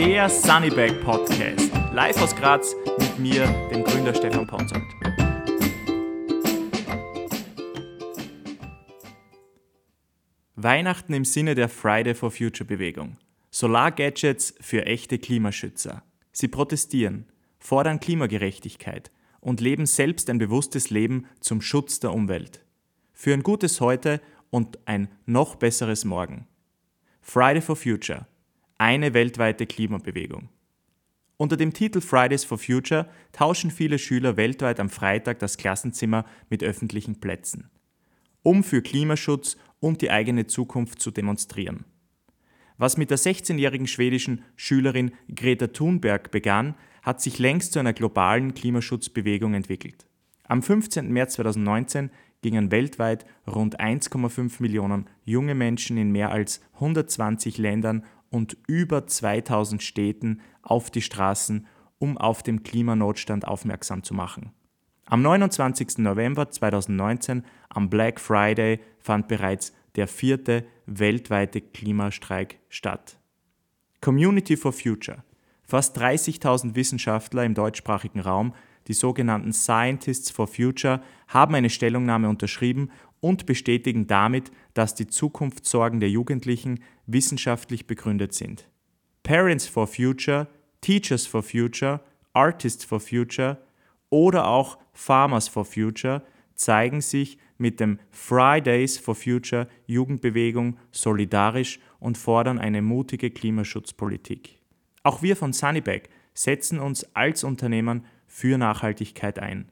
der Sunnybag Podcast. Live aus Graz mit mir, dem Gründer Stefan Ponzold. Weihnachten im Sinne der Friday for Future Bewegung. Solar-Gadgets für echte Klimaschützer. Sie protestieren, fordern Klimagerechtigkeit und leben selbst ein bewusstes Leben zum Schutz der Umwelt. Für ein gutes Heute und ein noch besseres Morgen. Friday for Future. Eine weltweite Klimabewegung. Unter dem Titel Fridays for Future tauschen viele Schüler weltweit am Freitag das Klassenzimmer mit öffentlichen Plätzen, um für Klimaschutz und die eigene Zukunft zu demonstrieren. Was mit der 16-jährigen schwedischen Schülerin Greta Thunberg begann, hat sich längst zu einer globalen Klimaschutzbewegung entwickelt. Am 15. März 2019 gingen weltweit rund 1,5 Millionen junge Menschen in mehr als 120 Ländern und über 2000 Städten auf die Straßen, um auf den Klimanotstand aufmerksam zu machen. Am 29. November 2019, am Black Friday, fand bereits der vierte weltweite Klimastreik statt. Community for Future. Fast 30.000 Wissenschaftler im deutschsprachigen Raum, die sogenannten Scientists for Future, haben eine Stellungnahme unterschrieben und bestätigen damit, dass die Zukunftssorgen der Jugendlichen wissenschaftlich begründet sind. Parents for Future, Teachers for Future, Artists for Future oder auch Farmers for Future zeigen sich mit dem Fridays for Future Jugendbewegung solidarisch und fordern eine mutige Klimaschutzpolitik. Auch wir von Sunnybag setzen uns als Unternehmen für Nachhaltigkeit ein.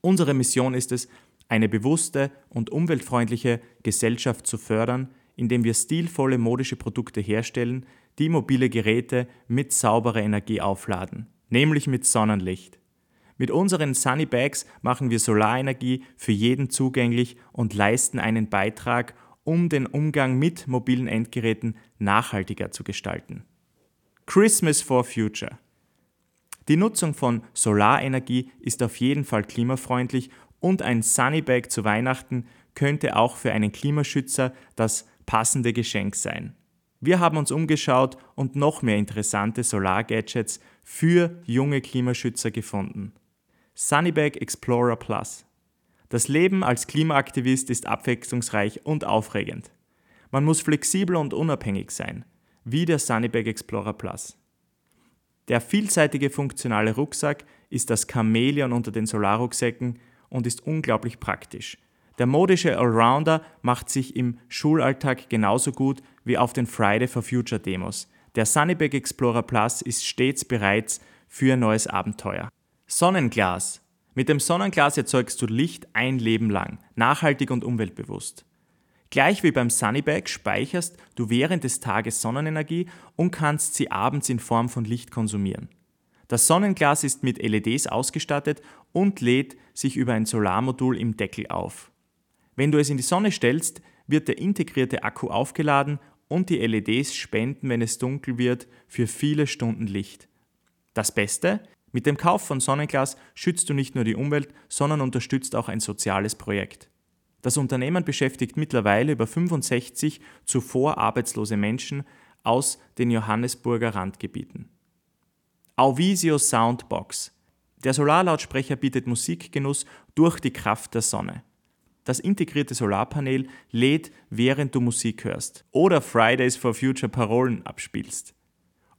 Unsere Mission ist es, eine bewusste und umweltfreundliche Gesellschaft zu fördern, indem wir stilvolle modische Produkte herstellen, die mobile Geräte mit sauberer Energie aufladen, nämlich mit Sonnenlicht. Mit unseren Sunny Bags machen wir Solarenergie für jeden zugänglich und leisten einen Beitrag, um den Umgang mit mobilen Endgeräten nachhaltiger zu gestalten. Christmas for Future. Die Nutzung von Solarenergie ist auf jeden Fall klimafreundlich und ein Sunnybag zu Weihnachten könnte auch für einen Klimaschützer das passende Geschenk sein. Wir haben uns umgeschaut und noch mehr interessante Solargadgets für junge Klimaschützer gefunden. Sunnybag Explorer Plus. Das Leben als Klimaaktivist ist abwechslungsreich und aufregend. Man muss flexibel und unabhängig sein, wie der Sunnybag Explorer Plus. Der vielseitige funktionale Rucksack ist das Chamäleon unter den Solarrucksäcken und ist unglaublich praktisch. Der modische Allrounder macht sich im Schulalltag genauso gut wie auf den Friday for Future Demos. Der Sunnybag Explorer Plus ist stets bereit für ein neues Abenteuer. Sonnenglas. Mit dem Sonnenglas erzeugst du Licht ein Leben lang, nachhaltig und umweltbewusst. Gleich wie beim Sunnybag speicherst du während des Tages Sonnenenergie und kannst sie abends in Form von Licht konsumieren. Das Sonnenglas ist mit LEDs ausgestattet und lädt sich über ein Solarmodul im Deckel auf. Wenn du es in die Sonne stellst, wird der integrierte Akku aufgeladen und die LEDs spenden, wenn es dunkel wird, für viele Stunden Licht. Das Beste? Mit dem Kauf von Sonnenglas schützt du nicht nur die Umwelt, sondern unterstützt auch ein soziales Projekt. Das Unternehmen beschäftigt mittlerweile über 65 zuvor arbeitslose Menschen aus den Johannesburger Randgebieten. Auvisio Soundbox. Der Solarlautsprecher bietet Musikgenuss durch die Kraft der Sonne. Das integrierte Solarpanel lädt, während du Musik hörst oder Fridays for Future Parolen abspielst.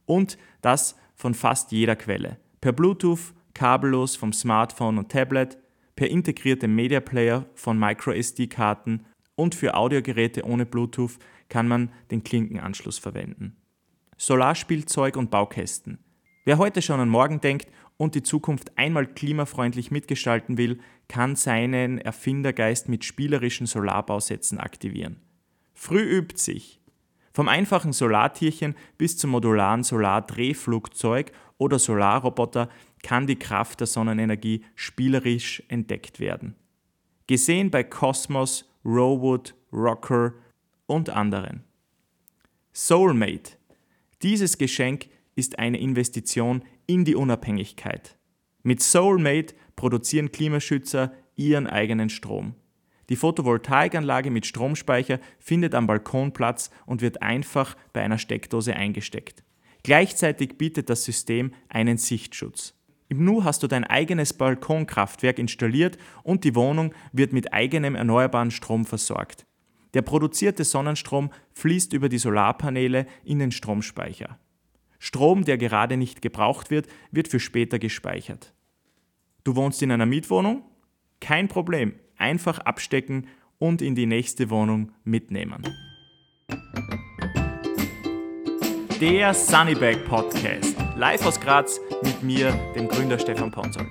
Und das von fast jeder Quelle. Per Bluetooth, kabellos vom Smartphone und Tablet, per integrierte Media Player von MicroSD-Karten und für Audiogeräte ohne Bluetooth kann man den Klinkenanschluss verwenden. Solarspielzeug und Baukästen. Wer heute schon an morgen denkt und die Zukunft einmal klimafreundlich mitgestalten will, kann seinen Erfindergeist mit spielerischen Solarbausätzen aktivieren. Früh übt sich. Vom einfachen Solartierchen bis zum modularen Solardrehflugzeug oder Solarroboter kann die Kraft der Sonnenenergie spielerisch entdeckt werden. Gesehen bei Cosmos, Rowood, Rocker und anderen. Soulmate. Dieses Geschenk ist eine Investition in die Unabhängigkeit. Mit Soulmate produzieren Klimaschützer ihren eigenen Strom. Die Photovoltaikanlage mit Stromspeicher findet am Balkon Platz und wird einfach bei einer Steckdose eingesteckt. Gleichzeitig bietet das System einen Sichtschutz. Im Nu hast du dein eigenes Balkonkraftwerk installiert und die Wohnung wird mit eigenem erneuerbaren Strom versorgt. Der produzierte Sonnenstrom fließt über die Solarpaneele in den Stromspeicher. Strom, der gerade nicht gebraucht wird, wird für später gespeichert. Du wohnst in einer Mietwohnung? Kein Problem. Einfach abstecken und in die nächste Wohnung mitnehmen. Der Sunnybag Podcast. Live aus Graz mit mir, dem Gründer Stefan Ponsold.